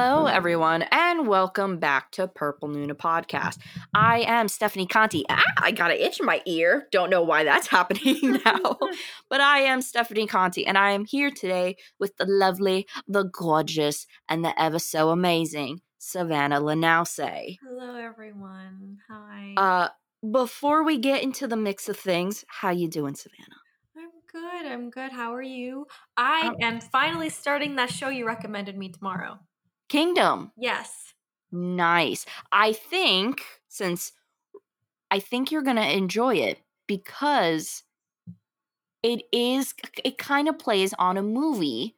Hello, everyone, and welcome back to Purple Nuna Podcast. I am Stephanie Conti. Ah, I got an itch in my ear. Don't know why that's happening now, but I am Stephanie Conti, and I am here today with the lovely, the gorgeous, and the ever so amazing Savanna Lanause. Hello, everyone. Hi. Uh, before we get into the mix of things, how you doing, Savanna? I'm good. I'm good. How are you? I am finally starting that show you recommended me tomorrow. Kingdom. Yes. Nice. I think since I think you're going to enjoy it because it is it kind of plays on a movie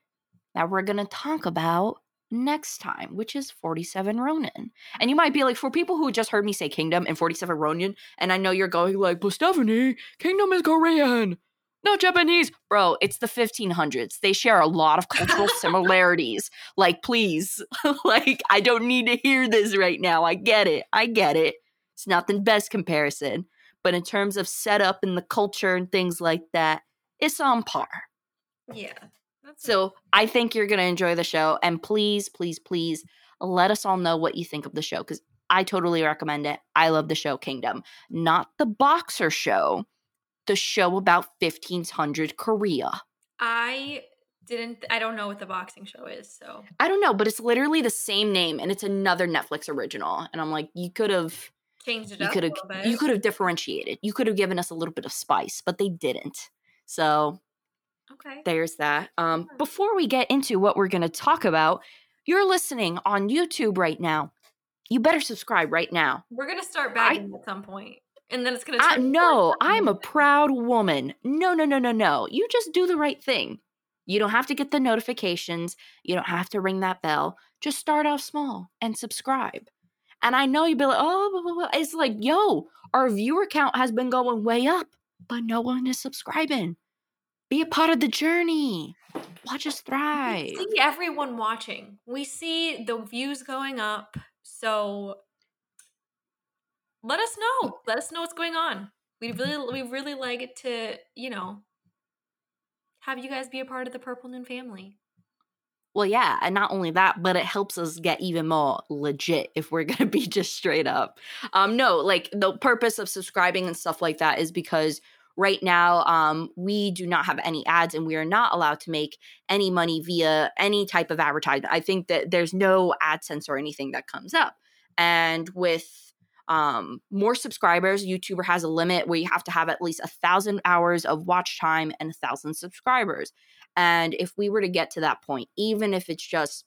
that we're going to talk about next time, which is 47 Ronin. And you might be like for people who just heard me say Kingdom and 47 Ronin and I know you're going like, "But Stephanie, Kingdom is Korean." Not Japanese. Bro, it's the 1500s. They share a lot of cultural similarities. Like, please. like, I don't need to hear this right now. I get it. I get it. It's not the best comparison. But in terms of setup and the culture and things like that, it's on par. Yeah. So I think you're going to enjoy the show. And please, please, please let us all know what you think of the show because I totally recommend it. I love the show Kingdom, not the boxer show, the show about 1500 Korea. I didn't. I don't know what the boxing show is. So I don't know, but it's literally the same name and it's another Netflix original. And I'm like, you could have changed it you up. could have you could have differentiated. You could have given us a little bit of spice, but they didn't. So Okay. there's that. Um, before we get into what we're going to talk about, you're listening on YouTube right now. You better subscribe right now. We're gonna start I- bagging at some point, and then it's gonna. I, no, I'm a proud woman. No, no, no, no, no. You just do the right thing. You don't have to get the notifications. You don't have to ring that bell. Just start off small and subscribe. And I know you'll be like, oh, blah, blah, blah." it's like, yo, our viewer count has been going way up, but no one is subscribing. Be a part of the journey. Watch us thrive. We see everyone watching. We see the views going up. So let us know. Let us know what's going on. We really, we really like it to, you know, have you guys be a part of the Purple Noon family. Well, yeah, and not only that, but it helps us get even more legit if we're gonna be just straight up. Um, no, like the purpose of subscribing and stuff like that is because right now um we do not have any ads and we are not allowed to make any money via any type of advertisement. I think that there's no AdSense or anything that comes up. And with um more subscribers, YouTuber has a limit where you have to have at least a thousand hours of watch time and a thousand subscribers. And if we were to get to that point, even if it's just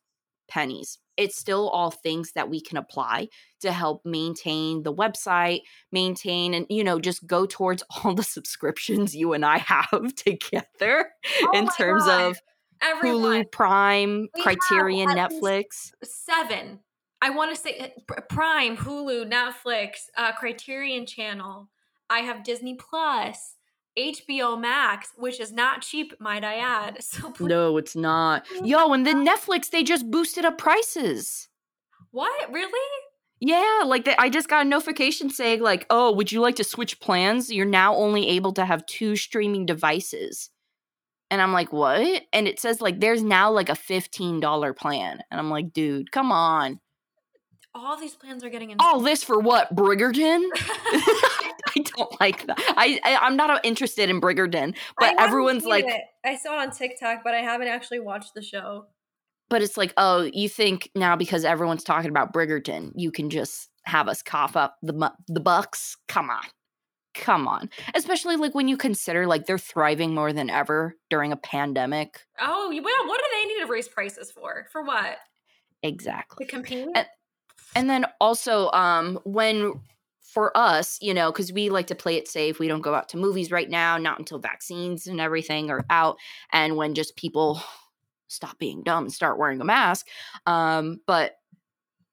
pennies, it's still all things that we can apply to help maintain the website, maintain and, you know, just go towards all the subscriptions you and I have together Oh in terms God. of Everyone, Hulu, Prime, We Criterion, Netflix. seven. I want to say uh, Prime, Hulu, Netflix, uh, Criterion Channel. I have Disney Plus, HBO Max, which is not cheap, might I add. So please, No, it's not. Yo, and then Netflix, they just boosted up prices. what really? Yeah, like I just got a notification saying like, "Oh, would you like to switch plans? You're now only able to have two streaming devices." And I'm like, "What?" And it says like there's now like a $15 plan. And I'm like, "Dude, come on. All these plans are getting in. All this for what? Bridgerton?" I don't like that. I, I I'm not interested in Bridgerton, but everyone's like I saw it on TikTok, but I haven't actually watched the show. but it's like, "Oh, you think now because everyone's talking about Bridgerton, you can just have us cough up the the bucks? Come on." Come on. Especially like when you consider like they're thriving more than ever during a pandemic. Oh, well, what do they need to raise prices for? For what? To Exactly. compete? And- And then also um when for us, you know, cuz we like to play it safe, we don't go out to movies right now, not until vaccines and everything are out and when just people stop being dumb and start wearing a mask. Um but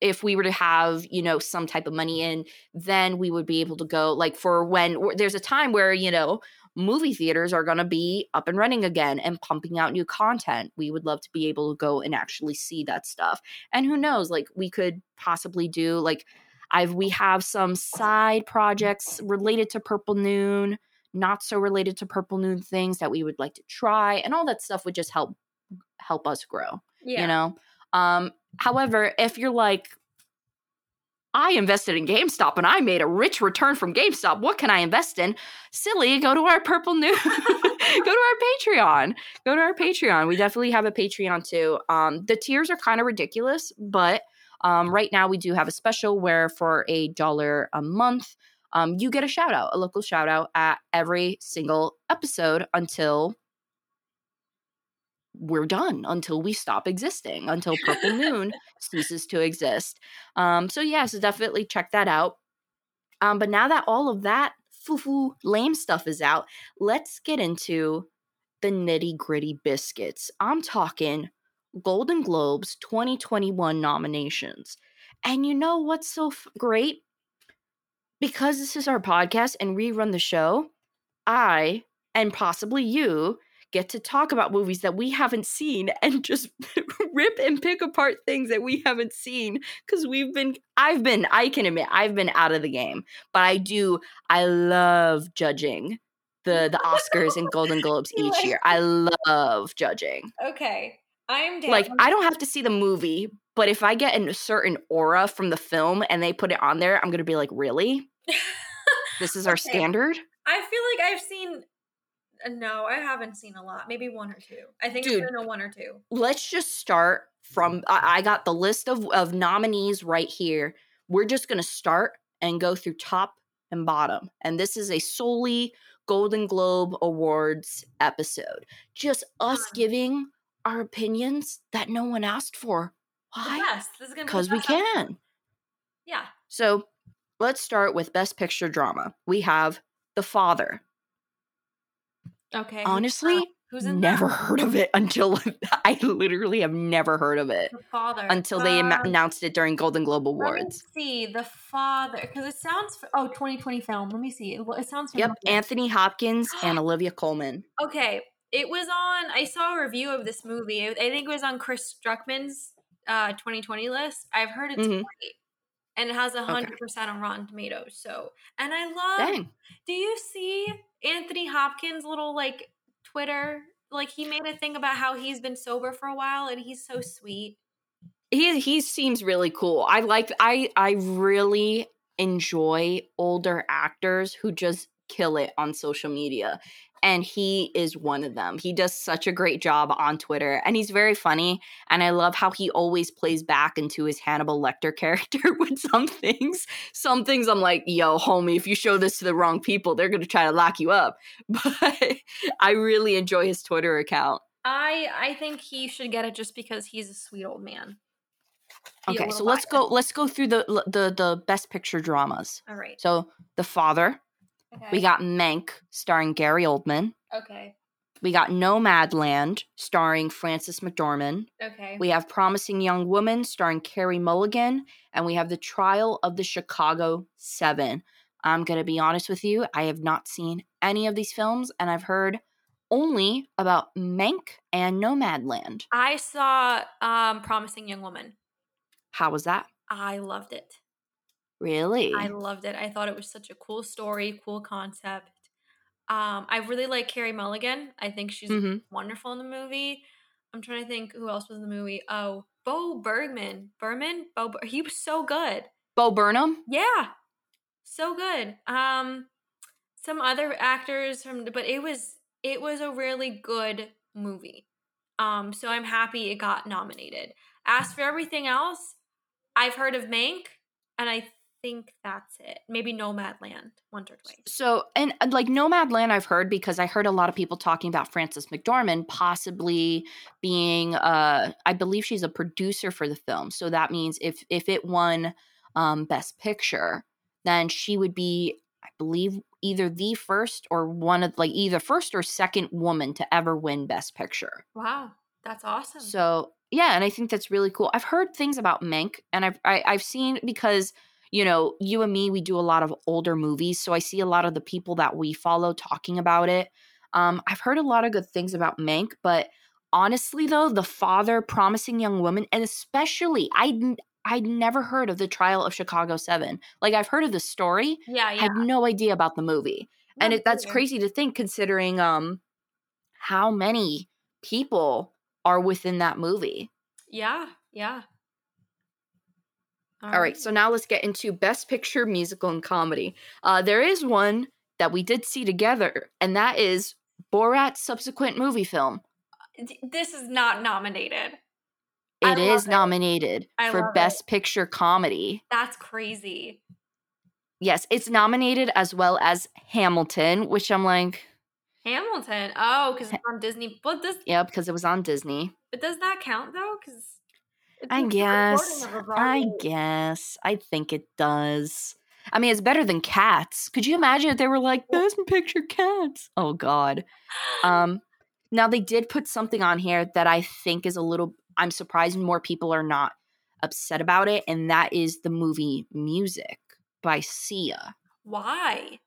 if we were to have, you know, some type of money in, then we would be able to go like for when there's a time where, you know, movie theaters are going to be up and running again and pumping out new content. We would love to be able to go and actually see that stuff. And who knows, like we could possibly do like I've we have some side projects related to Purple Noon, not so related to Purple Noon things that we would like to try and all that stuff would just help help us grow yeah. you know um However, if you're like, I invested in GameStop and I made a rich return from GameStop. What can I invest in? Silly, go to our Purple new go to our Patreon. Go to our Patreon. We definitely have a Patreon too. Um, the tiers are kind of ridiculous, but um, right now we do have a special where for a dollar a month, um, you get a shout out, a local shout out at every single episode until we're done until we stop existing, until Purple Noon ceases to exist. Um, so yeah, so definitely check that out. Um, but now that all of that foo-foo lame stuff is out, let's get into the nitty gritty biscuits. I'm talking Golden Globes 2021 nominations. And you know what's so f- great? Because this is our podcast and we run the show, I and possibly you get to talk about movies that we haven't seen and just rip and pick apart things that we haven't seen because we've been I've been I can admit I've been out of the game but I do I love judging the the Oscars and Golden Globes each year I love judging Okay. I'm down. like I don't have to see the movie but if I get a certain aura from the film and they put it on there I'm going to be like really this is our standard I feel like I've seen. Uh, No, I haven't seen a lot. Maybe one or two. I think Dude. Gonna know one or two. let's just start from I, I got the list of, of nominees right here we're just going to start and go through top and bottom and this is a solely golden globe awards episode just us giving our opinions that no one asked for why best. This is gonna be because we can Yeah. so let's start with best picture drama we have the father Okay. honestly who's in never that? heard of it until i literally have never heard of it The father. until they am- Um, announced it during Golden Globe Awards. see the father because it sounds. Oh, 2020 film. Let me see. It, it sounds. Yep, familiar. Anthony Hopkins and Olivia Colman. Okay, it was on. I saw a review of this movie. I think it was on Chris Stuckmann's uh, 2020 list. I've heard it's Mhm. great, and it has a hundred percent on Rotten Tomatoes. So, and I love. Dang. Do you see Anthony Hopkins' little like Twitter? Like he made a thing about how he's been sober for a while, and he's so sweet. He he seems really cool. I like I I really enjoy older actors who just kill it on social media. And he is one of them. He does such a great job on Twitter and he's very funny. And I love how he always plays back into his Hannibal Lecter character with some things. Some things I'm like, yo, homie, if you show this to the wrong people, they're going to try to lock you up. But I really enjoy his Twitter account. I I think he should get it just because he's a sweet old man. Be Okay, so let's go. Let's go through the the the best picture dramas. All right. So, The Father. Okay. We got Mank, starring Gary Oldman. Okay. We got Nomadland, starring Frances McDormand. Okay. We have Promising Young Woman, starring Carey Mulligan, and we have The Trial of the Chicago Seven. I'm gonna be honest with you. I have not seen any of these films, and I've heard only about Mank and Nomadland. I saw um Promising Young Woman. How was that? I loved it. Really? I loved it. I thought it was such a cool story, cool concept. Um, I really like Carey Mulligan. I think she's hmm wonderful in the movie. I'm trying to think who else was in the movie. Oh, Bo Bergman. Berman? Bo Ber- he was so good. Bo Burnham. Yeah. So good. Um some other actors from but it was it was a really good movie. Um so I'm happy it got nominated. As for everything else, I've heard of Mank and I think that's it. Maybe Nomadland or twice. So, and uh, like Nomadland, I've heard because I heard a lot of people talking about Frances McDormand possibly being, uh, I believe she's a producer for the film. So that means if if it won um, Best Picture, then she would be, I believe, either the first or one of like either first or second woman to ever win Best Picture. Wow. That's awesome. So yeah, and I think that's really cool. I've heard things about Mank, and I've I, I've seen because you know you and me we do a lot of older movies, so I see a lot of the people that we follow talking about it. Um, I've heard a lot of good things about Mank, but honestly though, the father, promising young woman, and especially I I'd never heard of the trial of Chicago Seven. Like I've heard of the story, yeah, I yeah. had no idea about the movie and it, that's crazy to think considering um how many people are within that movie Yeah, yeah. All right, so now let's get into Best Picture Musical and Comedy. Uh, there is one that we did see together, and that is Borat's subsequent movie film. This is not nominated. It I is love it. nominated for Best Picture Comedy. That's crazy. Yes, it's nominated as well as Hamilton, which I'm like, Hamilton. Oh, because it's on Disney. But does yeah, because it was on Disney. but does that count though? Because I guess. I guess. I think it does. I mean, it's better than Cats. Could you imagine if they were like Best Picture Cats? Oh God. Um, now they did put something on here that I think is a little. I'm surprised more people are not upset about it, and that is the movie Music by Sia, Why?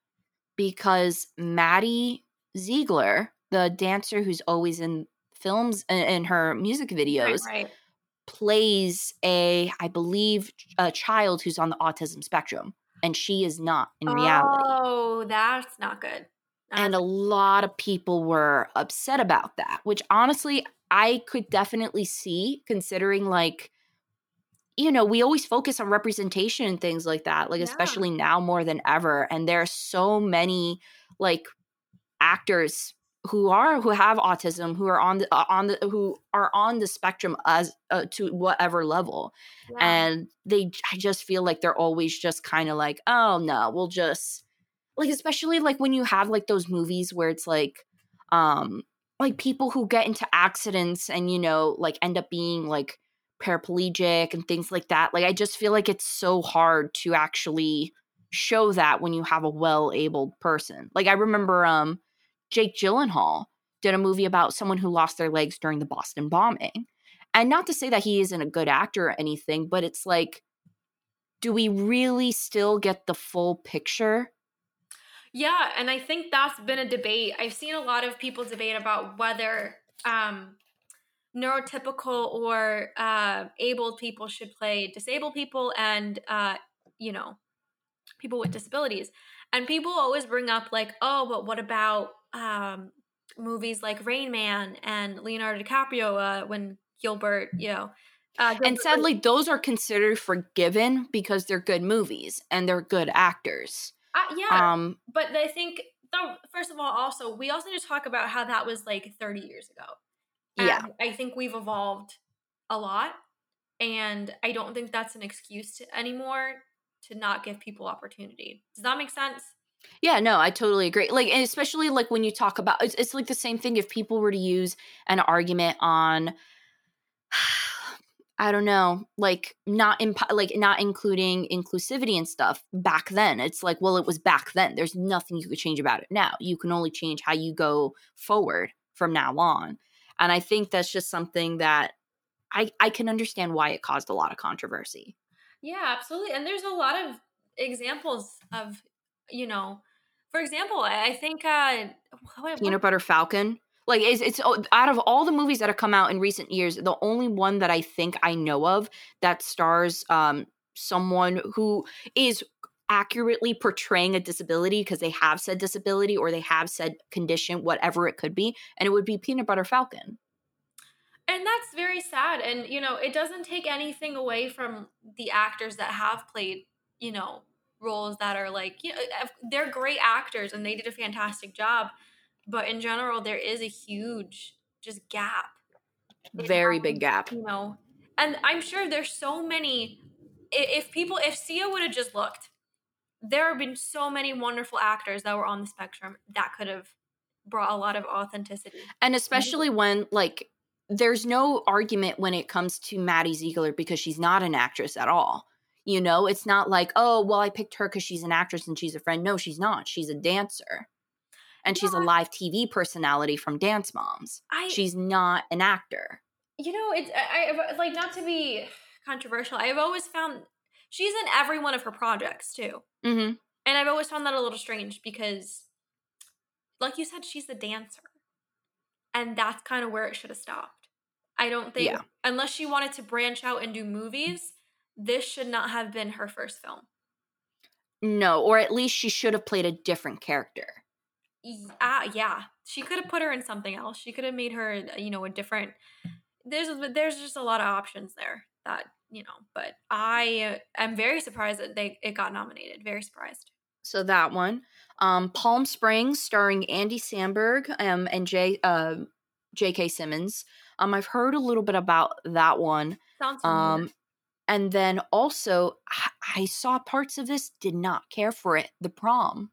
because Maddie Ziegler, the dancer who's always in films in her music Right, videos, right. Plays a, I believe, a child who's on the autism spectrum, and she is not in reality. Oh, that's not good. and a lot of people were upset about that which honestly i could definitely see considering like you know we always focus on representation and things like that like Yeah. especially now more than ever and there are so many like actors who are who have autism who are on the uh, on the who are on the spectrum as uh, to whatever level. And they i just feel like they're always just kind of like oh no we'll just like especially like when you have like those movies where it's like um like people who get into accidents and you know like end up being like paraplegic and things like that like i just feel like it's so hard to actually show that when you have a well-abled person. Like i remember um jake gyllenhaal did a movie about someone who lost their legs during the boston bombing and not to say that he isn't a good actor or anything but it's like do we really still get the full picture Yeah, and I think that's been a debate. I've seen a lot of people debate about whether um, neurotypical or uh, able people should play disabled people and, uh, you know, people with disabilities. And people always bring up, like, oh, but what about um, movies like Rain Man and Leonardo DiCaprio uh, when Gilbert, you know. Uh, and was- sadly those are considered forgiven because they're good movies and they're good actors uh, yeah, um but I think though first of all, also we also need to talk about how that was like 30 years ago. Yeah. I think we've evolved a lot, and I don't think that's an excuse to, anymore to not give people opportunity. Does that make sense? Yeah, no, I totally agree. Like, and especially like when you talk about it's, it's like the same thing if people were to use an argument on, I don't know, like not imp- like not including inclusivity and stuff back then. It's like, well, it was back then. There's nothing you could change about it now. You can only change how you go forward from now on. And I think that's just something that I I can understand why it caused a lot of controversy. Yeah, absolutely. And there's a lot of examples of, you know, for example, I think uh, what, Peanut Butter Falcon. Like it's, it's oh, out of all the movies that have come out in recent years, the only one that I think I know of that stars um someone who is accurately portraying a disability because they have said disability or they have said condition, whatever it could be, and it would be Peanut Butter Falcon. and that's very sad and you know it doesn't take anything away from the actors that have played you know roles that are like you know they're great actors and they did a fantastic job but in general there is a huge just gap Very big gap. you know and i'm sure there's so many if people if sia would have just looked there have been so many wonderful actors that were on the spectrum that could have brought a lot of authenticity And especially when like there's no argument when it comes to Maddie Ziegler because she's not an actress at all. You know, it's not like, oh, well, I picked her because she's an actress and she's a friend. No, she's not. She's a dancer. And she's a live TV personality from Dance Moms. i She's not an actor. you know it's I, I like not to be controversial i've always found she's in every one of her projects too Mm-hmm. and i've always found that a little strange because like you said she's a dancer and that's kind of where it should have stopped i don't think Yeah. unless she wanted to branch out and do movies this should not have been her first film No, or at least she should have played a different character. Ah yeah she could have put her in something else she could have made her you know a different there's there's just a lot of options there that you know, but I am very surprised that they it got nominated. Very surprised. So that one. Um, Palm Springs, starring Andy Samberg um, and J. Uh, J.K. Simmons. Um, I've heard a little bit about that one. Sounds familiar. Um, and then also, I, I saw parts of this, did not care for it. The prom.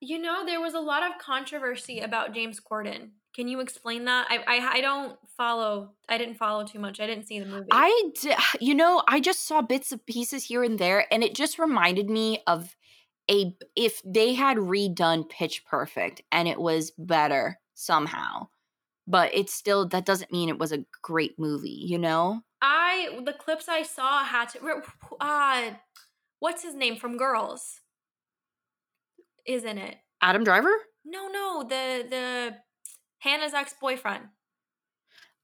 You know, there was a lot of controversy about James Corden. Can you explain that? I, I I don't follow. I didn't follow too much. I didn't see the movie. I, d- you know, I just saw bits of pieces here and there, and it just reminded me of a if they had redone Pitch Perfect and it was better somehow, but it's still that doesn't mean it was a great movie, you know. I the clips I saw had to. Uh, what's his name from Girls? Is in it? Adam Driver. No, no. The the Hannah's ex boyfriend.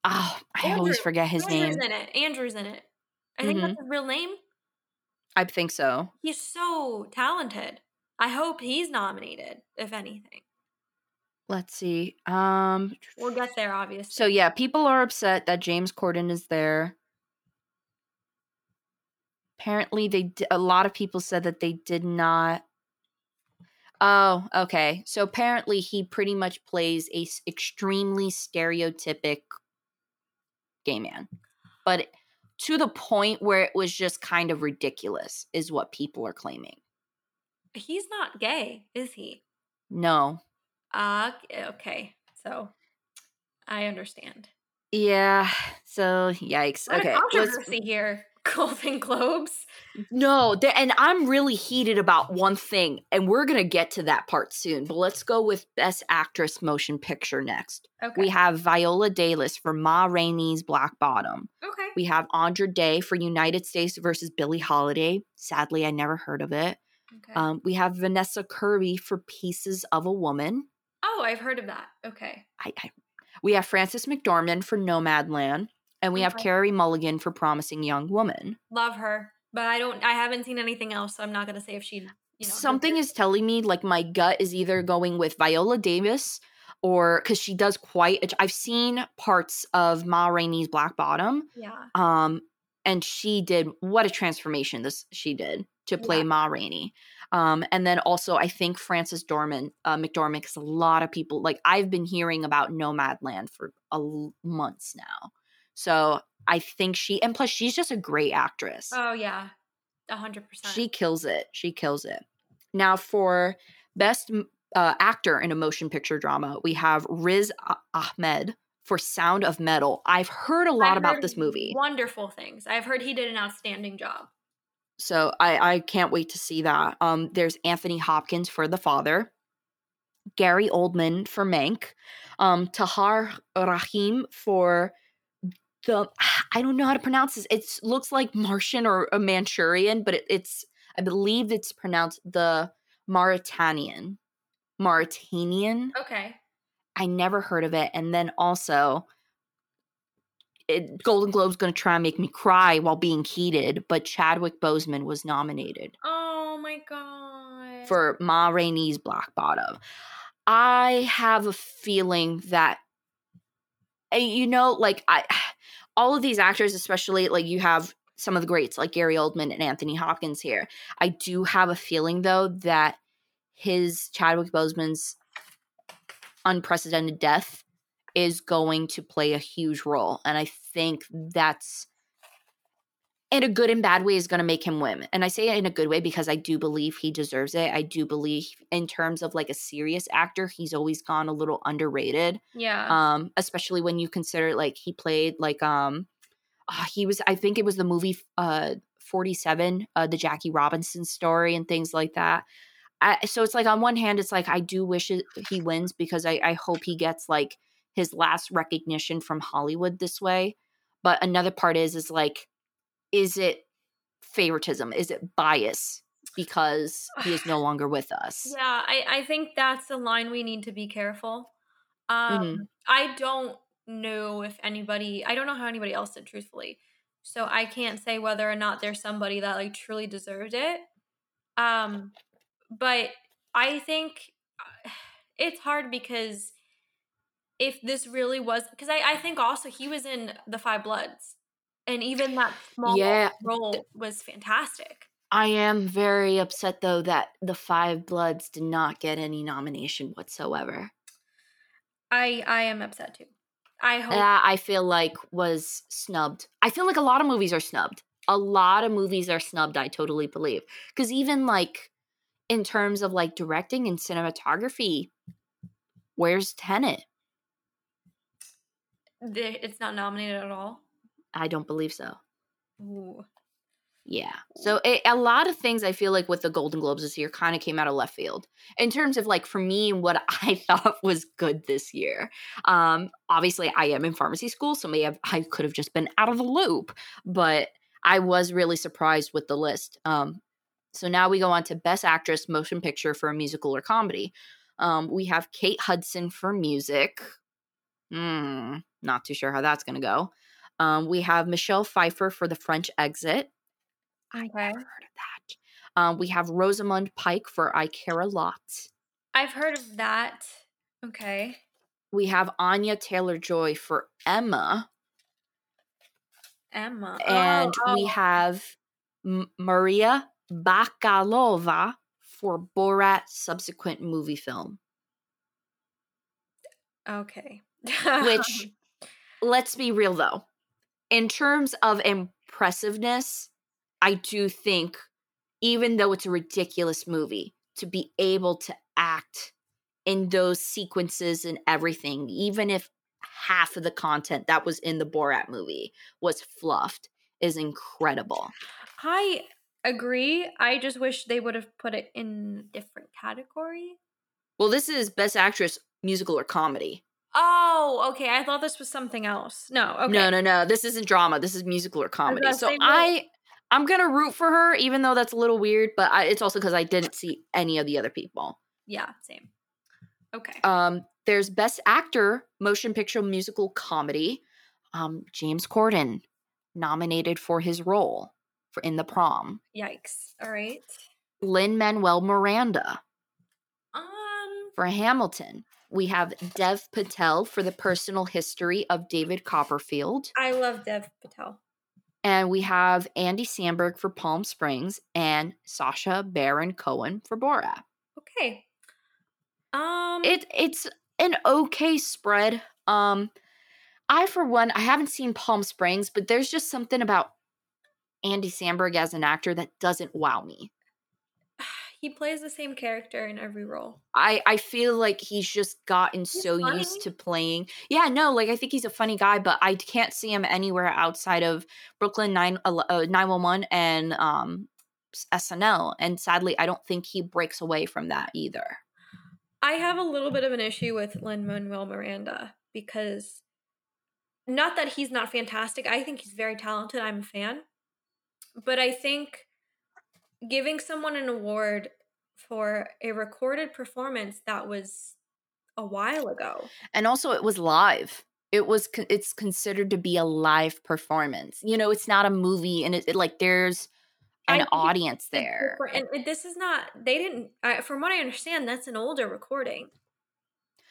Oh, I always forget his Andrew's name. in it. Andrew's in it. I think that's his real name. I think so. He's so talented. I hope he's nominated, if anything. Let's see. Um. We'll get there, obviously. So yeah, people are upset that James Corden is there. Apparently, they di- a lot of people said that they did not. Oh, okay. So apparently, he pretty much plays a s- extremely stereotypic gay man, but to the point where it was just kind of ridiculous, is what people are claiming. he's not gay, is he? No, Uh okay. So I understand. yeah. So yikes. What okay, a let's controversy here. Golden Globes. No, and I'm really heated about one thing, and we're gonna get to that part soon. But let's go with Best Actress Motion Picture next. Okay. We have Viola Davis for Ma Rainey's Black Bottom. okay. We have Andra Day for United States versus Billie Holiday. Sadly, I never heard of it. Okay. Um, we have Vanessa Kirby for Pieces of a Woman. oh, I've heard of that. Okay. I, I, we have Frances McDormand for Nomadland, and we have Carey Mulligan for Promising Young Woman. Love her. But I don't I haven't seen anything else, so I'm not gonna say if she you know something is telling me like my gut is either going with Viola Davis or because she does quite. I've seen parts of Ma Rainey's Black Bottom, Yeah. um, and she did what a transformation this she did to play Yeah. Ma Rainey. Um, and then also I think Frances Dorman, uh, McDormand, because a lot of people like I've been hearing about Nomadland for a months now, so I think she and plus she's just a great actress. Oh yeah. A hundred percent. She kills it. She kills it. Now, for best uh, actor in a motion picture drama, we have Riz Ah- Ahmed for Sound of Metal. I've heard a lot I've about this movie, Wonderful things. I've heard he did an outstanding job. so I, I can't wait to see that. Um, there's Anthony Hopkins for The Father, Gary Oldman for Mank, um, Tahar Rahim for the I don't know how to pronounce this. It looks like Martian or a Manchurian, but it, it's I believe it's pronounced the Mauritanian. Mauritanian. Okay. I never heard of it. And then also, it, Golden Globe's going to try and make me cry while being heated, but Chadwick Boseman was nominated Oh my god. for Ma Rainey's Black Bottom. I have a feeling that, eh, you know, like I, all of these actors, especially like you have some of the greats like Gary Oldman and Anthony Hopkins here. I do have a feeling though that his Chadwick Boseman's unprecedented death is going to play a huge role, and I think that's in a good and bad way is going to make him win. And I say it in a good way because I do believe he deserves it. I do believe in terms of like a serious actor, he's always gone a little underrated. yeah. Um, especially when you consider like he played like um ah, he was I think it was the movie uh 47, uh the Jackie Robinson story and things like that. I, so it's like on one hand, it's like I do wish it, he wins because I, I hope he gets like his last recognition from Hollywood this way. But another part is is like, is it favoritism? Is it bias because he is no longer with us? Yeah, I, I think that's the line we need to be careful. Um, Mhm. I don't know if anybody, I don't know how anybody else did, truthfully. So I can't say whether or not there's somebody that like truly deserved it. Um, but I think uh, it's hard because if this really was, because I, I think also he was in the Five Bloods. And even that small Yeah. role was fantastic. I am very upset though that the Five Bloods did not get any nomination whatsoever. I I am upset too. I hope That I feel like was snubbed. I feel like a lot of movies are snubbed. A lot of movies are snubbed, I totally believe. Because even like in terms of like directing and cinematography, where's Tenet? it's not nominated at all. I don't believe so. Ooh. Yeah. So it, a lot of things I feel like with the Golden Globes this year kind of came out of left field in terms of like for me what I thought was good this year. Um obviously I am in pharmacy school so maybe I've, I could have just been out of the loop, but I was really surprised with the list. Um so now we go on to best actress motion picture for a musical or comedy. Um we have Kate Hudson for music. Hmm, not too sure how that's going to go. Um, we have Michelle Pfeiffer for The French Exit. I Okay. never heard of that. Um, we have Rosamund Pike for I Care a Lot. I've heard of that. Okay. We have Anya Taylor Joy for Emma. Emma. And Oh, we oh. have M- Maria Bakalova for Borat subsequent movie film. Okay. Which, let's be real though, in terms of impressiveness, I do think, even though it's a ridiculous movie, to be able to act in those sequences and everything, even if half of the content that was in the Borat movie was fluffed, is incredible. I agree. I just wish they would have put it in different category. Well, this is Best Actress, Musical or Comedy. Oh, okay. I thought this was something else. No, okay. No, no, no. This isn't drama. This is musical or comedy. So say, I, I'm gonna root for her, even though that's a little weird. But I, it's also because I didn't see any of the other people. Yeah, same. Okay. Um, there's Best Actor, Motion Picture Musical Comedy. Um, James Corden nominated for his role for in the prom. Yikes. All right. Lin Manuel Miranda Um, for Hamilton. We have Dev Patel for the personal history of David Copperfield. I love Dev Patel. And we have Andy Samberg for Palm Springs and Sacha Baron Cohen for Borat. Okay. Um, It it's an okay spread. Um I for one I haven't seen Palm Springs, but there's just something about Andy Samberg as an actor that doesn't wow me. He plays the same character in every role. I I feel like he's just gotten so funny. used to playing. Yeah, no, like I think he's a funny guy, but I can't see him anywhere outside of Brooklyn 9 uh, 911 and um SNL and sadly I don't think he breaks away from that either. I have a little bit of an issue with Lin Manuel Miranda because not that he's not fantastic. I think he's very talented. I'm a fan. But I think giving someone an award for a recorded performance that was a while ago. And also it was live. It was con- it's considered to be a live performance. You know, it's not a movie and it, it- like there's an audience there. And, this is not, they didn't, I, from what I understand, that's an older recording.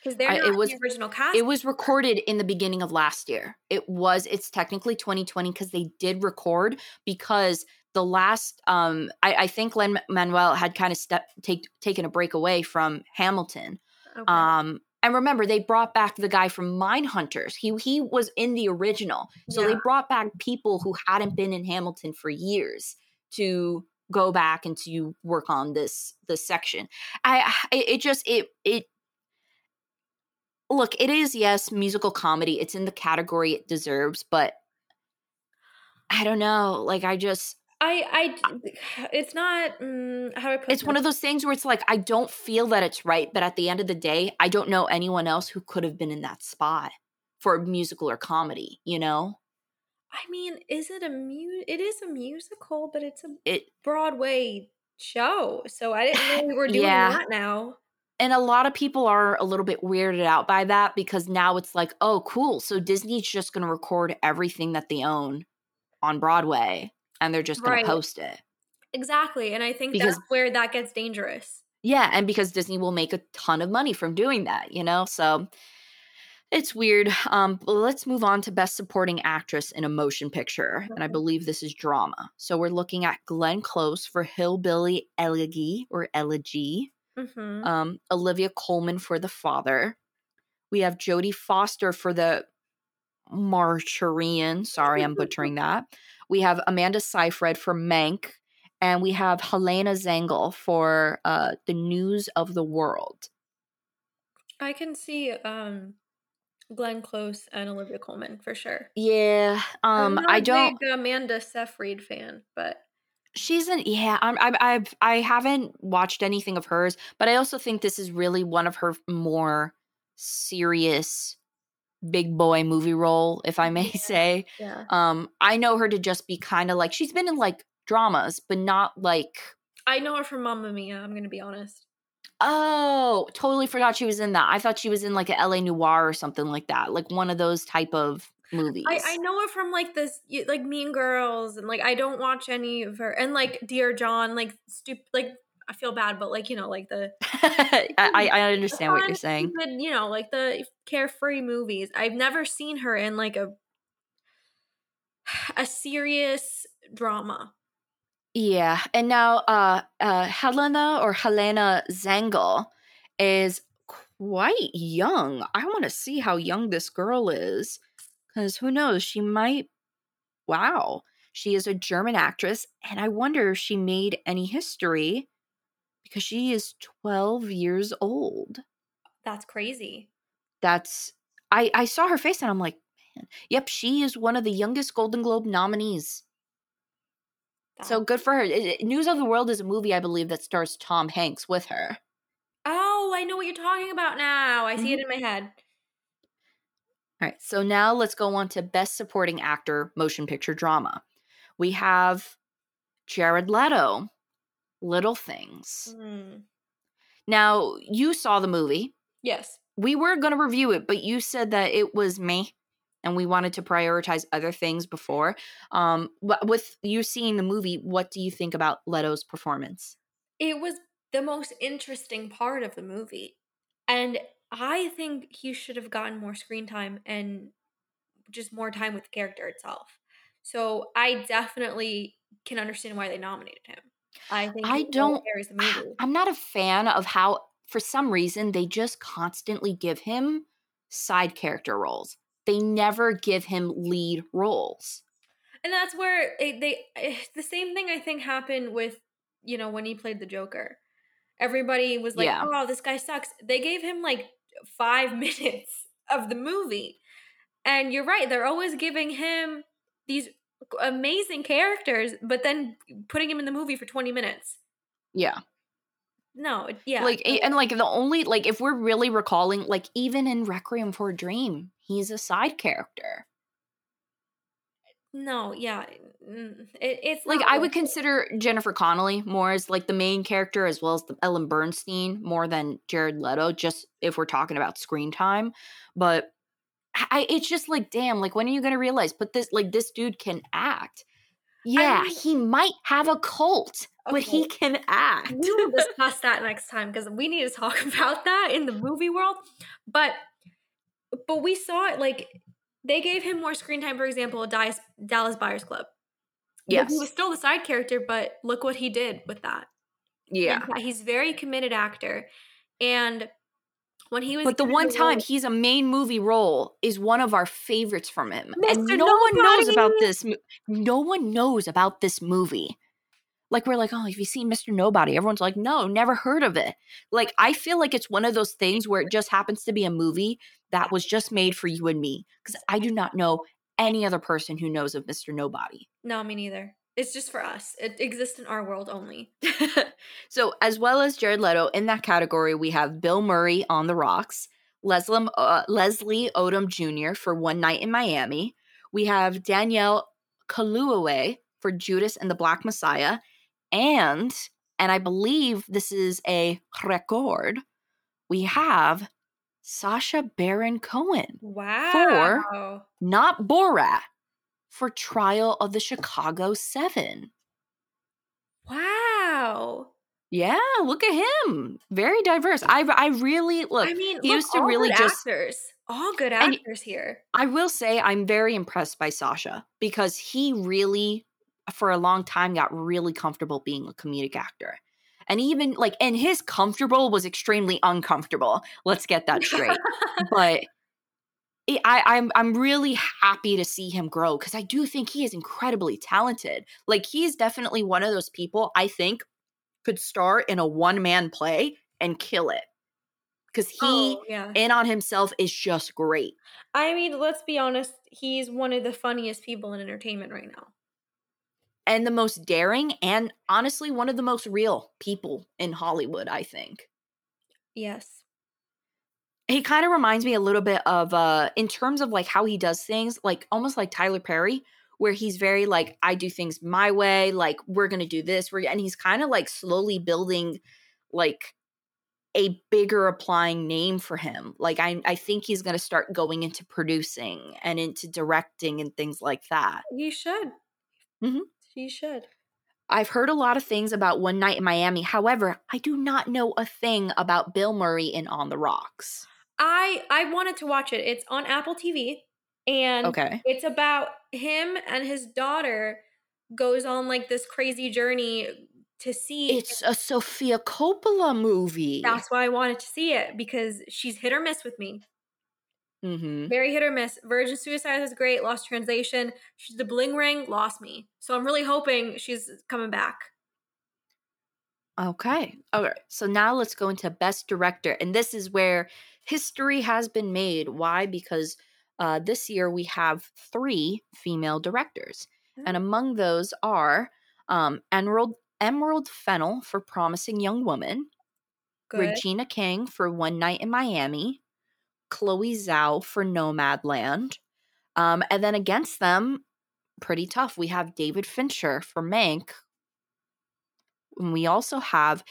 Because they're I- not it was- the original cast. It was recorded in the beginning of last year. It was it's technically 2020 because they did record because the last um I, I think Len Manuel had kind of step take taken a break away from Hamilton. Okay. Um and remember they brought back the guy from Mindhunters. He he was in the original. So they brought back people who hadn't been in Hamilton for years to go back and to work on this this section. I it just it it look, it is yes, musical comedy. It's in the category it deserves, but I don't know. Like I just I, I, it's not, mm, how I put it? it's one of those things where it's like I don't feel that it's right, but at the end of the day, I don't know anyone else who could have been in that spot for a musical or comedy, you know? I mean, is it a mu? It is a musical, but it's a It Broadway show. So I didn't know we were doing Yeah. that now. and a lot of people are a little bit weirded out by that because now it's like, oh, cool. So Disney's just going to record everything that they own on Broadway and they're just going Right. to post it. Exactly. And I think Because- that's where that gets dangerous. Yeah, and because Disney will make a ton of money from doing that, you know? So It's weird. Um, let's move on to best supporting actress in a motion picture, and I believe this is drama. So we're looking at Glenn Close for Hillbilly Elegy or Elegy, Mm-hmm. um, Olivia Colman for The Father. We have Jodie Foster for the Marcharian. Sorry, I'm butchering that. We have Amanda Seyfried for Mank, and we have Helena Zengel for uh, The News of the World. I can see um Glenn Close and Olivia Colman for sure. Yeah, I'm um, not I a don't. big Amanda Seyfried fan, but She's an yeah. I'm, I I've I haven't watched anything of hers, but I also think this is really one of her more serious big boy movie role, if I may say. yeah. Um, I know her to just be kind of like she's been in like dramas, but not like I know her from Mamma Mia, I'm gonna be honest. oh, totally forgot she was in that. I thought she was in like a LA Noir or something like that, like one of those type of movies. I, I know her from like this like Mean Girls and like I don't watch any of her and like Dear John, like stupid like I feel bad, but like you know, like the I, I understand what you're saying. you know, like the carefree movies. I've never seen her in like a a serious drama. Yeah, and now uh, uh, Helena or Helena Zengel is quite young. I want to see how young this girl is, because who knows? She might. Wow, she is a German actress, and I wonder if she made any history because she is twelve years old. That's crazy. That's I I saw her face and I'm like, man, yep, she is one of the youngest Golden Globe nominees. So good for her. News of the World is a movie I believe that stars Tom Hanks with her. oh, I know what you're talking about now. I see it Mm-hmm. in my head. All right, so now let's go on to Best Supporting Actor Motion Picture Drama. We have Jared Leto, Little Things. Mm. Now, you saw the movie. Yes. We were going to review it, but you said that it was me and we wanted to prioritize other things before. Um, with you seeing the movie, what do you think about Leto's performance? It was the most interesting part of the movie. And I think he should have gotten more screen time and just more time with the character itself. So I definitely can understand why they nominated him. I think I don't-. I'm not a fan of how, for some reason, they just constantly give him side character roles. They never give him lead roles. And that's where it, they eh, the same thing I think happened with you know when he played the Joker. Everybody was like, Yeah. "Oh, this guy sucks." They gave him like 5 minutes of the movie. And you're right, they're always giving him these amazing characters but then putting him in the movie for 20 minutes. Yeah. No, yeah. like and like the only like if we're really recalling like even in requiem for a dream he's a side character no, yeah. mm, It, it's like i would consider jennifer connelly more as like the main character as well as the ellen burstyn more than jared leto just if we're talking about screen time but I, it's just like damn like when are you gonna realize but this like this dude can act yeah mean- he might have a cult but he can act we will discuss that next time because we need to talk about that in the movie world. But but we saw it like they gave him more screen time, for example, Dallas, Dallas Buyers Club. Like, he was still the side character, but look what he did with that. yeah he's a very committed actor, and when he was But the one role- time he's a main movie role is one of our favorites from him. And Mr. no one knows about this. No one knows about this movie. Like we're like, oh, have you seen Mr. Nobody? Everyone's like, no, never heard of it. Like I feel like it's one of those things where it just happens to be a movie that was just made for you and me because I do not know any other person who knows of Mr. Nobody. no, me neither. It's just for us. It exists in our world only. so, as well as Jared Leto, in that category, we have Bill Murray on The Rocks, Leslie, uh, Leslie Odom Jr. for One Night in Miami. We have Daniel Kaluuya for Judas and the Black Messiah. And, and I believe this is a record, we have Sacha Baron Cohen, Wow. For not Borat, for Trial of the Chicago Seven. Wow. Yeah, look at him. Very diverse. I I really look. I mean, he look, used to all really just- actors. all good actors here. I will say I'm very impressed by Sacha because he really, for a long time, got really comfortable being a comedic actor. And even like, and his comfortable was extremely uncomfortable. Let's get that straight. but it, I, I'm I'm really happy to see him grow because I do think he is incredibly talented. Like he's definitely one of those people I think could star in a one man play and kill it because he oh, yeah. in on himself is just great. I mean, let's be honest. He's one of the funniest people in entertainment right now. and the most daring and honestly one of the most real people in Hollywood, I think. Yes. He kind of reminds me a little bit of uh in terms of like how he does things, like almost like Tyler Perry where he's very like I do things my way, like we're going to do this, we're and he's kind of like slowly building like a bigger applying name for him. Like I I think he's going to start going into producing and into directing and things like that. You should. Mhm. You should. I've heard a lot of things about One Night in Miami. However, I do not know a thing about Bill Murray in On the Rocks. I I wanted to watch it. It's on Apple TV and Okay. it's about him and his daughter goes on like this crazy journey to see It's a Sofia Coppola movie. that's why I wanted to see it because she's hit or miss with me. hmm Very hit or miss. Virgin Suicide is great. Lost Translation. She's the Bling Ring lost me. So I'm really hoping she's coming back. Okay. All right. So now let's go into Best Director. And this is where history has been made. Why? Because uh, this year we have three female directors. And among those are um, Emerald, Emerald Fennell for Promising Young Woman, Good. Regina King for One Night in Miami, Chloe Zhao for Nomadland, um, and then against them, pretty tough. We have David Fincher for Mank. And we also have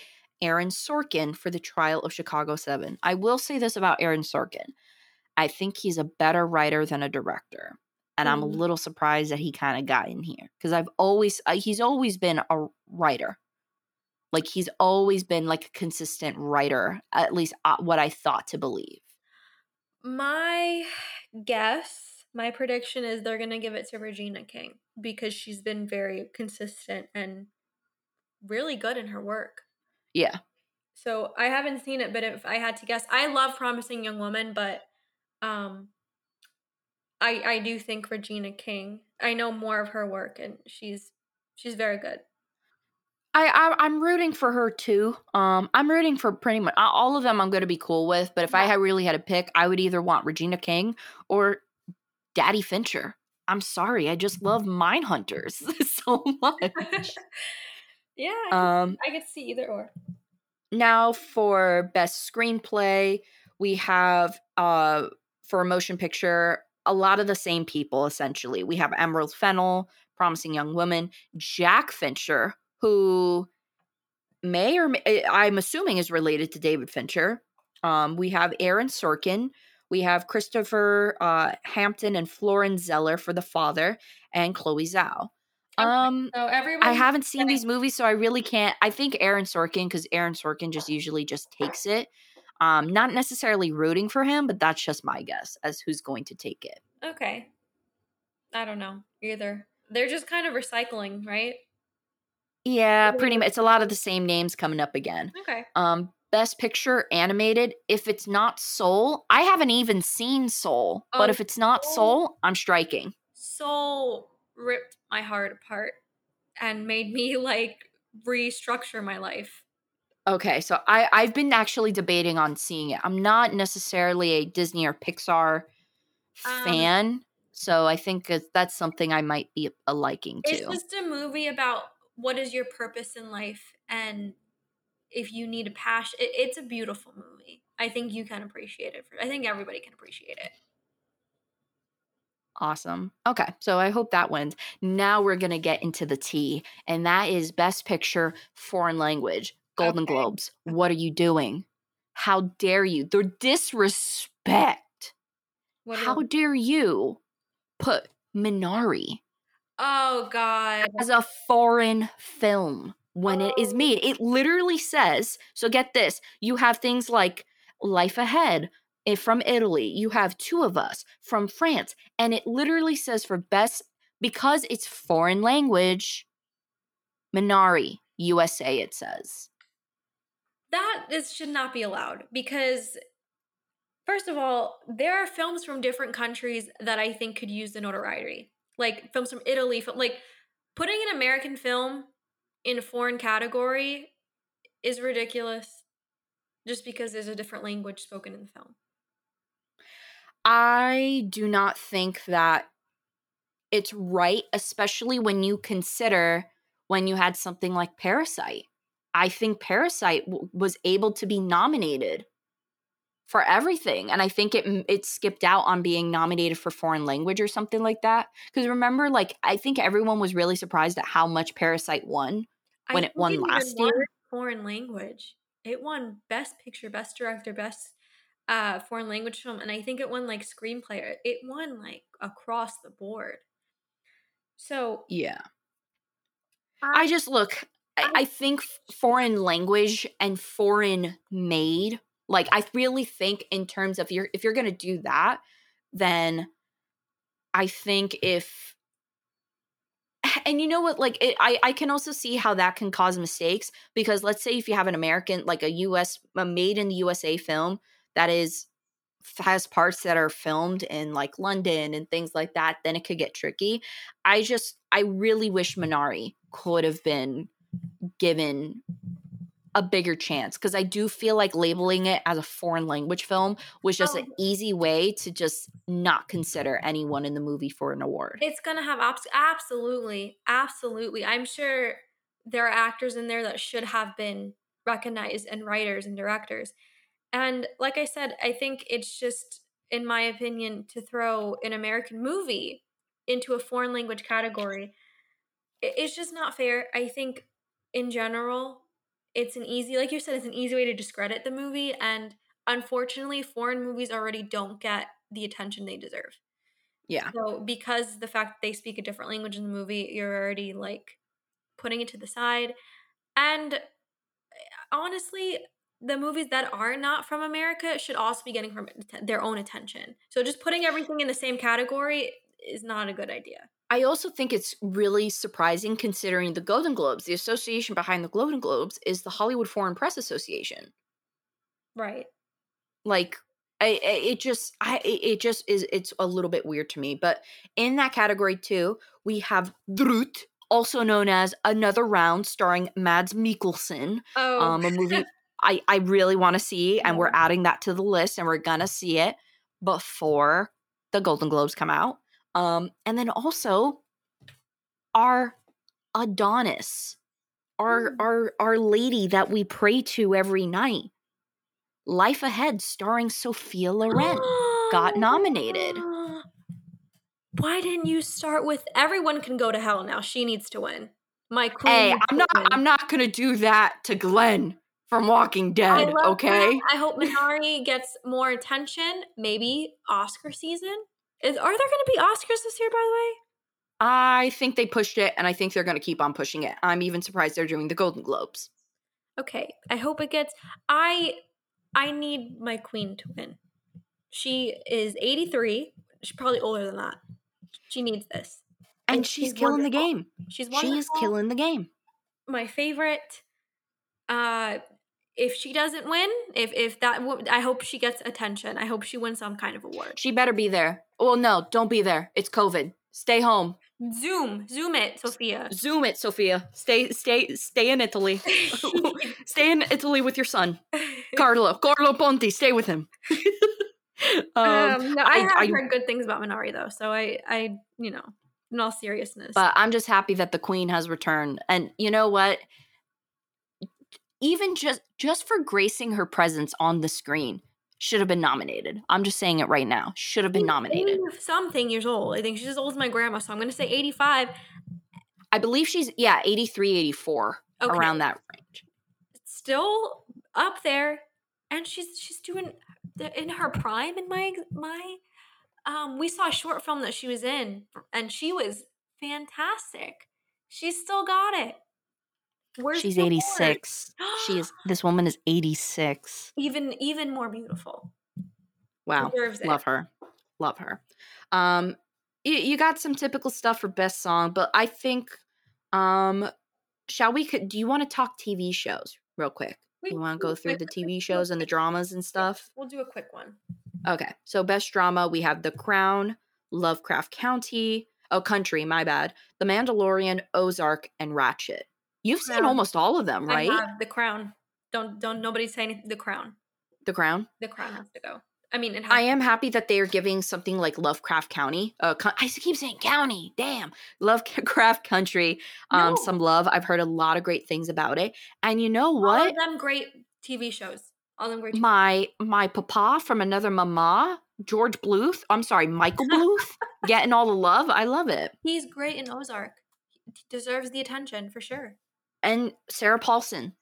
Aaron Sorkin for The Trial of Chicago 7. I will say this about Aaron Sorkin. I think he's a better writer than a director. And I'm a Mm. little surprised that he kind of got in here because I've always, uh, he's always been a writer. Like he's always been like a consistent writer, at least uh, what I thought to believe. My guess, my prediction is they're going to give it to Regina King because she's been very consistent and really good in her work. Yeah. So I haven't seen it, but if I had to guess, I love Promising Young Woman, but um, I I do think Regina King. I know more of her work, and she's she's very good. I, I I'm rooting for her too. Um, I'm rooting for pretty much all of them. I'm going to be cool with, but if I had really had to pick, I would either want Regina King or Daddy Fincher. I'm sorry, I just love Mindhunters so much. Yeah, I, Um, I could see either or. now for best screenplay, we have uh for a motion picture a lot of the same people essentially. We have Emerald Fennell, Promising Young Woman, Jack Fincher, who may or may, eh, I'm assuming is related to David Fincher. Um, we have Aaron Sorkin. We have Christopher uh, Hampton and Florian Zeller for The Father, and Chloe Zhao. Um, So everyone, I haven't seen these movies, so I really can't. I think Aaron Sorkin, because Aaron Sorkin just usually just takes it. Um, not necessarily rooting for him, but that's just my guess as who's going to take it. Okay. I don't know either. They're just kind of recycling, right? Yeah, pretty much. It's a lot of the same names coming up again. Okay. Um, best picture animated. If it's not Soul, I haven't even seen Soul, Oh, but if it's not Soul, I'm striking. Soul ripped my heart apart and made me like restructure my life. Okay, so I I've been actually debating on seeing it. I'm not necessarily a Disney or Pixar Um, fan, so I think that's something I might be a liking It's to. just a movie about what is your purpose in life and if you need a passion. It, it's a beautiful movie. I think you can appreciate it. For, I think everybody can appreciate it. Awesome. Okay, so I hope that wins. Now we're gonna get into the T, and that is Best Picture Foreign Language, Golden Okay. Globes. What are you doing? How dare you? The disrespect. What How you- dare you put Minari oh God. as a foreign film when it is Oh. made? It literally says, so get this, you have things like Life Ahead, Eh, from Italy. You have two of us from France. And it literally says for best, because it's foreign language, Minari, USA, it says. That is should not be allowed because first of all, there are films from different countries that I think could use the notoriety. Like films from Italy, film, like putting an American film in a foreign category is ridiculous just because there's a different language spoken in the film. I do not think that it's right, especially when you consider when you had something like Parasite. I think Parasite w- was able to be nominated for everything, and I think it it skipped out on being nominated for foreign language or something like that. Because remember, like I think everyone was really surprised at how much Parasite won when I it won last year. foreign language. It won best picture, best director, best uh foreign language film, and I think it won like screenplay. It won like across the board. So Yeah. I, I just look. I, I- I think foreign language and foreign made. Like I really think in terms of you're if you're gonna do that, then I think if and you know what like it, I I can also see how that can cause mistakes because let's say if you have an American like a US a made in the USA film that is has parts that are filmed in like London and things like that, then it could get tricky. I just I really wish Minari could have been given a bigger chance because I do feel like labeling it as a foreign language film was just an Oh. easy way to just not consider anyone in the movie for an award. it's gonna have abs- absolutely, absolutely. I'm sure there are actors in there that should have been recognized, and writers and directors. And like I said, I think it's just, in my opinion, to throw an American movie into a foreign language category, it's just not fair. I think, in general, it's an easy, like you said, it's an easy way to discredit the movie. And unfortunately, foreign movies already don't get the attention they deserve. yeah. So because the fact that they speak a different language in the movie, you're already like putting it to the side. And eh, honestly, the movies that are not from America should also be getting from their own attention. So just putting everything in the same category is not a good idea. I also think it's really surprising considering the Golden Globes. The association behind the Golden Globes is the Hollywood Foreign Press Association. Right. like I, it just i it it just is it's a little bit weird to me but in that category too we have Druk also known as another round starring mads mikkelsen Oh, um a movie i i really want to see and we're adding that to the list and we're gonna see it before the golden globes come out um and then also our adonis our Mm. our our lady that we pray to every night life ahead starring sophia loren got nominated. Why didn't you start with everyone can go to hell now? She needs to win. My queen. hey i'm not win. i'm not gonna do that to glenn from walking dead love okay that. I hope Minari gets more attention. Maybe Oscar season. Is are there going to be Oscars this year? By the way, i think they pushed it and i think they're gonna keep on pushing it i'm even surprised they're doing the golden globes okay. I hope it gets. I I need my queen to win. She is eighty three. She's probably older than that. She needs this. and And she's she's killing the game She's she is killing the game my favorite. Uh, if she doesn't win, if if that, I hope she gets attention. I hope she wins some kind of award. she better be there well no don't be there it's covid stay home Zoom, zoom it, Sophia. zoom it sophia stay stay stay in italy stay in italy with your son carlo carlo ponti stay with him um, um, no, I, I- have I- heard good things about Minari though, so I, I, you know, in all seriousness, but I'm just happy that the queen has returned. And you know what? Even just just for gracing her presence on the screen, should have been nominated. I'm just saying it right now. Should have been nominated. something years old. I think she's as old as my grandma, so I'm going to say 85. I believe she's yeah, 83, 84, Okay. around that range. Still up there, and she's she's doing in her prime. In my my, um, we saw a short film that she was in, and she was fantastic. She's still got it. Where's She's 86. She is this woman is 86. even even more beautiful. Wow. Love her. Love her. Um you, you got some typical stuff for best song, but I think um shall we could do you want to talk TV shows real quick? We You want to go through the TV shows and the dramas and stuff? We'll do a quick one. Okay. So best drama, we have The Crown, Lovecraft County, oh Country, my bad. The Mandalorian, Ozark, and Ratched. You've seen Crown. almost all of them, right? I have the crown. Don't don't nobody say anything. The crown. The Crown. The crown has to go. I mean, it has I am happy that they are giving something like Lovecraft County. Uh, co- I keep saying county. Damn, Lovecraft Country. Um, No. some love. I've heard a lot of great things about it. And you know all what? of them great TV shows. All of them great. TV My my papa from another mama, George Bluth. I'm sorry, Michael Bluth, getting all the love. I love it. He's great in Ozark. He deserves the attention for sure. And Sarah Paulson.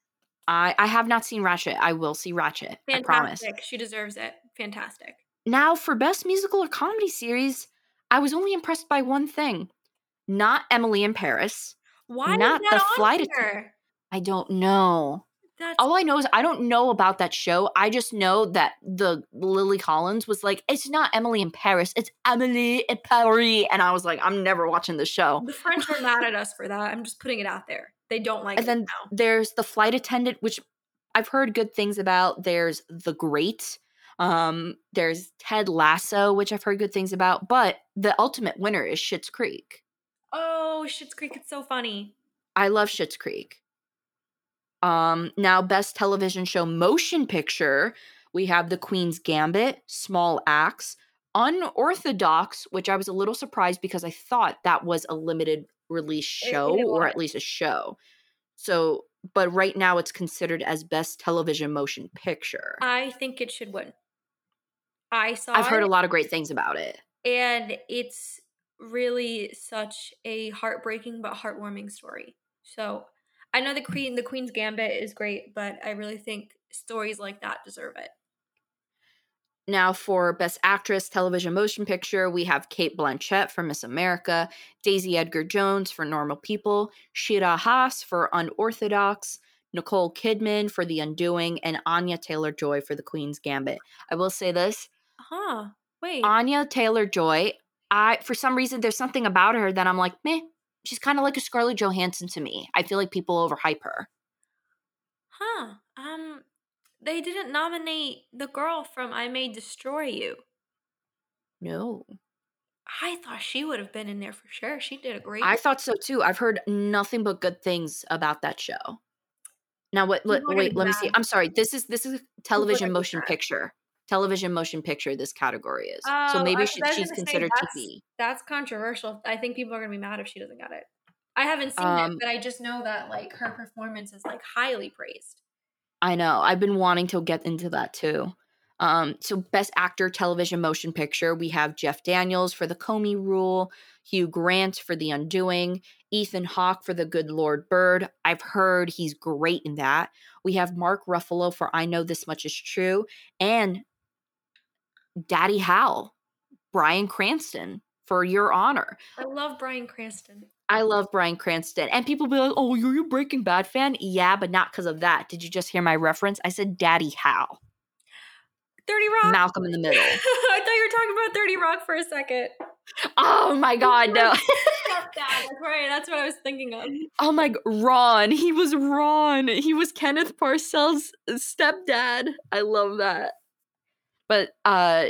I I have not seen Ratched. I will see Ratched. I promise. She deserves it. Fantastic. Now, for best musical or comedy series, I was only impressed by one thing. Not Emily in Paris. Why Not the flight att- here? I don't know. That's All I know is I don't know about that show. I just know that the Lily Collins was like, it's not Emily in Paris, it's Emily in Paris. And I was like, I'm never watching the show. the French are mad at us for that. I'm just putting it out there. They don't like And then now. there's the flight attendant, which I've heard good things about. There's the Great. Um, there's Ted Lasso, which I've heard good things about. But the ultimate winner is Schitt's Creek. Oh, Schitt's Creek, it's so funny. I love Schitt's Creek. Um, now best television show motion picture, we have The Queen's Gambit, Small Axe, Unorthodox, which I was a little surprised because I thought that was a limited release show it or at least a show. So, but right now it's considered as best television motion picture. I think it should win. I saw I've heard a lot of great things about it. and it's really such a heartbreaking but heartwarming story. So I know the Queen the Queen's Gambit is great, but I really think stories like that deserve it. Now, for Best Actress Television Motion Picture, we have Cate Blanchett for Miss America, Daisy Edgar Jones for Normal People, Shira Haas for Unorthodox, Nicole Kidman for The Undoing, and Anya Taylor Joy for The Queen's Gambit. I will say this Huh. Wait. Anya Taylor Joy, I for some reason there's something about her that I'm like, meh. She's kind of like a Scarlett Johansson to me. I feel like people overhype her. Huh. Um they didn't nominate the girl from I May Destroy You. No. I thought she would have been in there for sure. She did a great I thought so too. I've heard nothing but good things about that show. Now, what? Let, People are gonna wait, let me see. I'm sorry. This is this is television motion picture. Television motion picture. This category is Oh, so maybe I- she, I she's considered TV. That's controversial. I think people are gonna be mad if she doesn't get it. I haven't seen Um, it, but I just know that like her performance is like highly praised. I know. I've been wanting to get into that too. Um, so best actor television motion picture, we have Jeff Daniels for The Comey Rule, Hugh Grant for The Undoing, Ethan Hawke for The Good Lord Bird. I've heard he's great in that. We have Mark Ruffalo for I Know This Much Is True, and Daddy Hal, Bryan Cranston for Your Honor. I love Bryan Cranston. I love Bryan Cranston. And people be like, oh, you're a Breaking Bad fan? Yeah, but not because of that. Did you just hear my reference? I said Daddy Hal. Thirty Rock. Malcolm in the Middle. I thought you were talking about Thirty Rock for a second. Oh my god, no. That's right. That's what I was thinking of. Oh my Ron. He was Ron. He was Kenneth Parcell's stepdad. I love that. But uh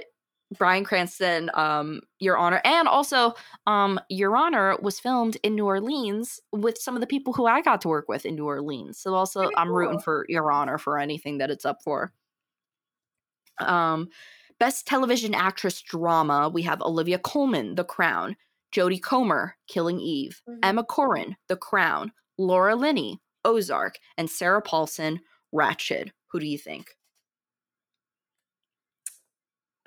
Bryan Cranston, um, Your Honor, and also um Your Honor was filmed in New Orleans with some of the people who I got to work with in New Orleans. So also I'm rooting for Your Honor for anything that it's up for. Um Best Television Actress Drama, we have Olivia Colman, The Crown, Jodie Comer, Killing Eve, Mhm. Emma Corrin, The Crown, Laura Linney, Ozark, and Sarah Paulson, Ratched. Who do you think?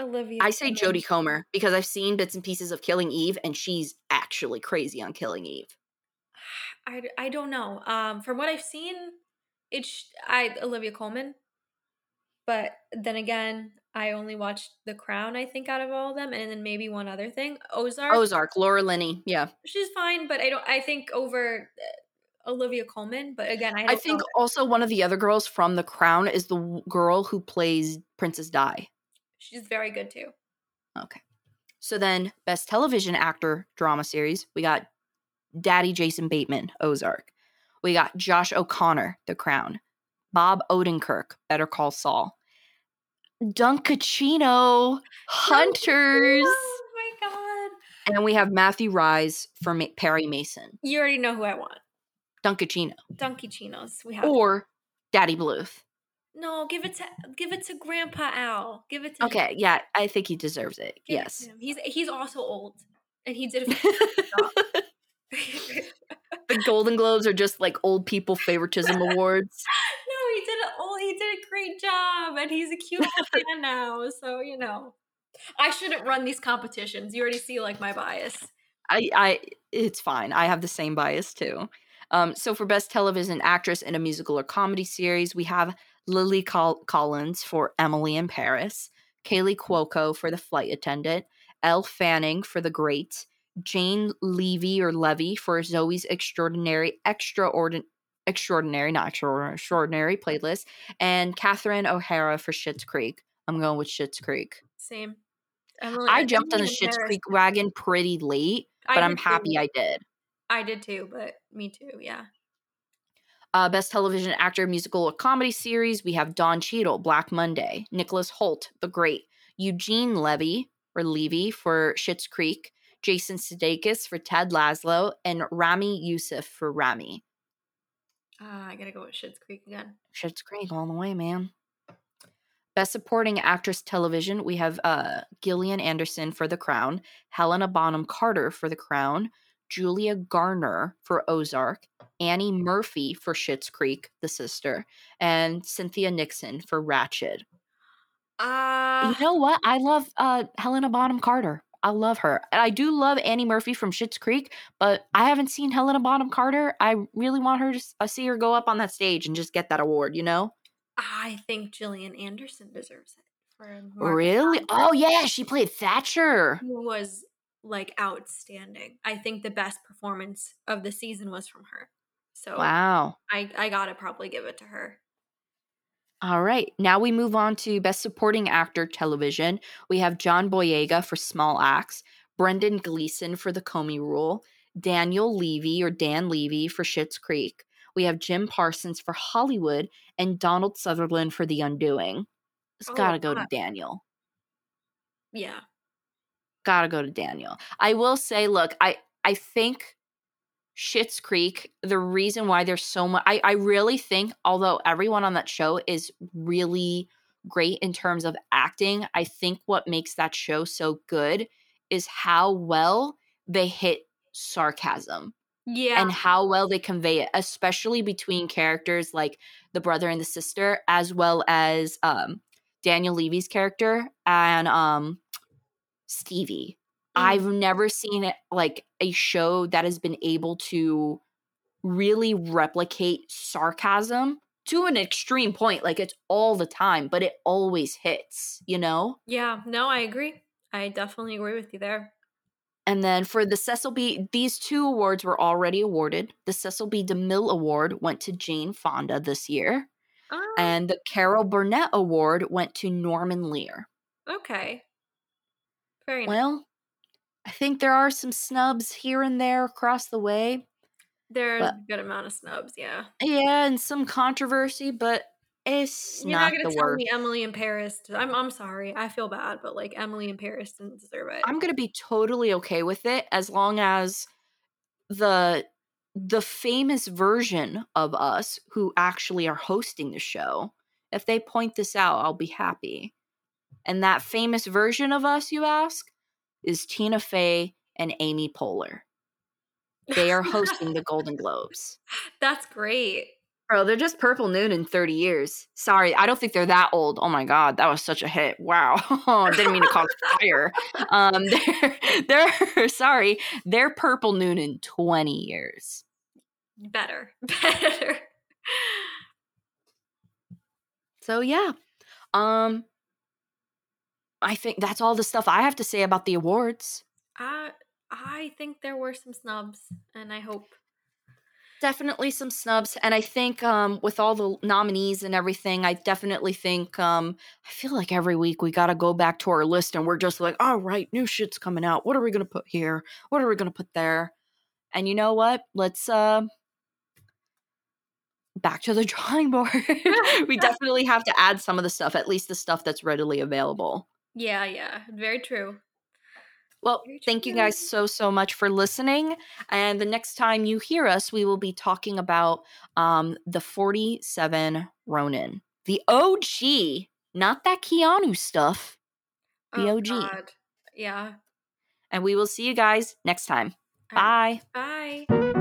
Olivia. I say Colman. Jodie Comer because I've seen bits and pieces of Killing Eve, and she's actually crazy on Killing Eve. I, I don't know. Um, from what I've seen, it's I Olivia Colman. But then again, I only watched The Crown. I think out of all of them, and then maybe one other thing, Ozark. Ozark, Laura Linney, yeah. She's fine, but I don't. I think over uh, Olivia Colman, But again, I, I think also one of the other girls from The Crown is the w- girl who plays Princess Di. She's very good too. Okay. So then, best television actor drama series, we got Daddy Jason Bateman, Ozark. We got Josh O'Connor, The Crown. Bob Odenkirk, Better Call Saul. Dunkachino, Hunters. Oh my god. And we have Matthew Rhys for Ma- Perry Mason. You already know who I want. Dunkachino. Dunkachinos. We have Or Daddy Bluth. No, give it to give it to Grandpa Al. Give it to him. Okay, yeah, I think he deserves it. Give yes. him. He's he's also old. And he did a the Golden Globes are just like old people favoritism awards. No, he did it. Oh, he did a great job, and he's a cute little fan now. So you know, I shouldn't run these competitions. You already see like my bias. I, I, it's fine. I have the same bias too. Um, so for best television actress in a musical or comedy series, we have Lily Col- Collins for Emily in Paris, Kaley Cuoco for The Flight Attendant, Elle Fanning for The Great, Jane Levy or Levy for Zoe's Extraordinary Extraordinary. Extraordinary, not extraordinary, extraordinary playlist, and Catherine O'Hara for Schitt's Creek. I'm going with Schitt's Creek. Same. Emily, I jumped on the Schitt's Paris. Creek wagon pretty late, but I'm happy too. I did. I did too, but me too. Yeah. Uh, best television actor, musical or comedy series, we have Don Cheadle, Black Monday, Nicholas Hoult, The Great, Eugene Levy or Levy for Schitt's Creek, Jason Sudeikis for Ted Lasso, and Ramy Youssef for Ramy. Ah, I gotta go with Schitt's Creek again. Schitt's Creek all the way, man. Best supporting actress television, we have uh, Gillian Anderson for The Crown, Helena Bonham Carter for The Crown, Julia Garner for Ozark, Annie Murphy for Schitt's Creek, the sister, and Cynthia Nixon for Ratched. Ah, you know what? I love uh, Helena Bonham Carter. I love her. And I do love Annie Murphy from Schitt's Creek, but I haven't seen Helena Bonham Carter. I really want her to uh, see her go up on that stage and just get that award, you know? I think Gillian Anderson deserves it for Really? Oh yeah, she played Thatcher. who was like outstanding. I think the best performance of the season was from her. So Wow. I I gotta probably give it to her. All right. Now we move on to Best Supporting Actor Television. We have John Boyega for Small Axe, Brendan Gleeson for The Comey Rule, Daniel Levy or Dan Levy for Schitt's Creek. We have Jim Parsons for Hollywood and Donald Sutherland for The Undoing. It's Oh, got to go to Daniel. Yeah. Gotta go to Daniel. I will say, look, I I think Schitt's Creek, the reason why there's so much I, I really think, although everyone on that show is really great in terms of acting, I think what makes that show so good is how well they hit sarcasm Yeah. and how well they convey it, especially between characters like the brother and the sister, as well as um Daniel Levy's character and um Stevie. Mm. I've never seen it like a show that has been able to really replicate sarcasm to an extreme point. Like it's all the time, but it always hits, you know? yeah. No, I agree. I definitely agree with you there. And then for the Cecil B, these two awards were already awarded. The Cecil B. DeMille Award went to Jane Fonda this year, Ah, and the Carol Burnett Award went to Norman Lear. okay. Very nice. Well, I think there are some snubs here and there across the way. There's a good amount of snubs, yeah. Yeah, and some controversy, but it's You're not, not, gonna tell worst. me Emily in Paris. I'm I'm sorry. I feel bad, but like Emily in Paris didn't deserve it. I'm gonna be totally okay with it as long as the the famous version of us who actually are hosting the show, if they point this out, I'll be happy. And that famous version of us, you ask, is Tina Fey and Amy Poehler. They are hosting the Golden Globes. That's great. Bro, they're just Purple Noon in 30 years. Sorry, I don't think they're that old. Oh my god, that was such a hit. Wow. Oh, didn't mean to cause fire. Um they're they're sorry, they're Purple Noon in 20 years. Better. Better. So yeah. Um I think that's all the stuff I have to say about the awards. I I think there were some snubs, and I hope definitely some snubs and i think um with all the nominees and everything i definitely think um i feel like every week we got to go back to our list and we're just like all right new shit's coming out. What are we gonna put here? What are we gonna put there? And you know what? Let's uh back to the drawing board. We definitely have to add some of the stuff at least the stuff that's readily available yeah yeah very true well, thank you guys so, so much for listening. And the next time you hear us, we will be talking about um, the 47 Ronin, the OG, not that Keanu stuff, the oh, OG. God. Yeah. And we will see you guys next time. Bye. Bye.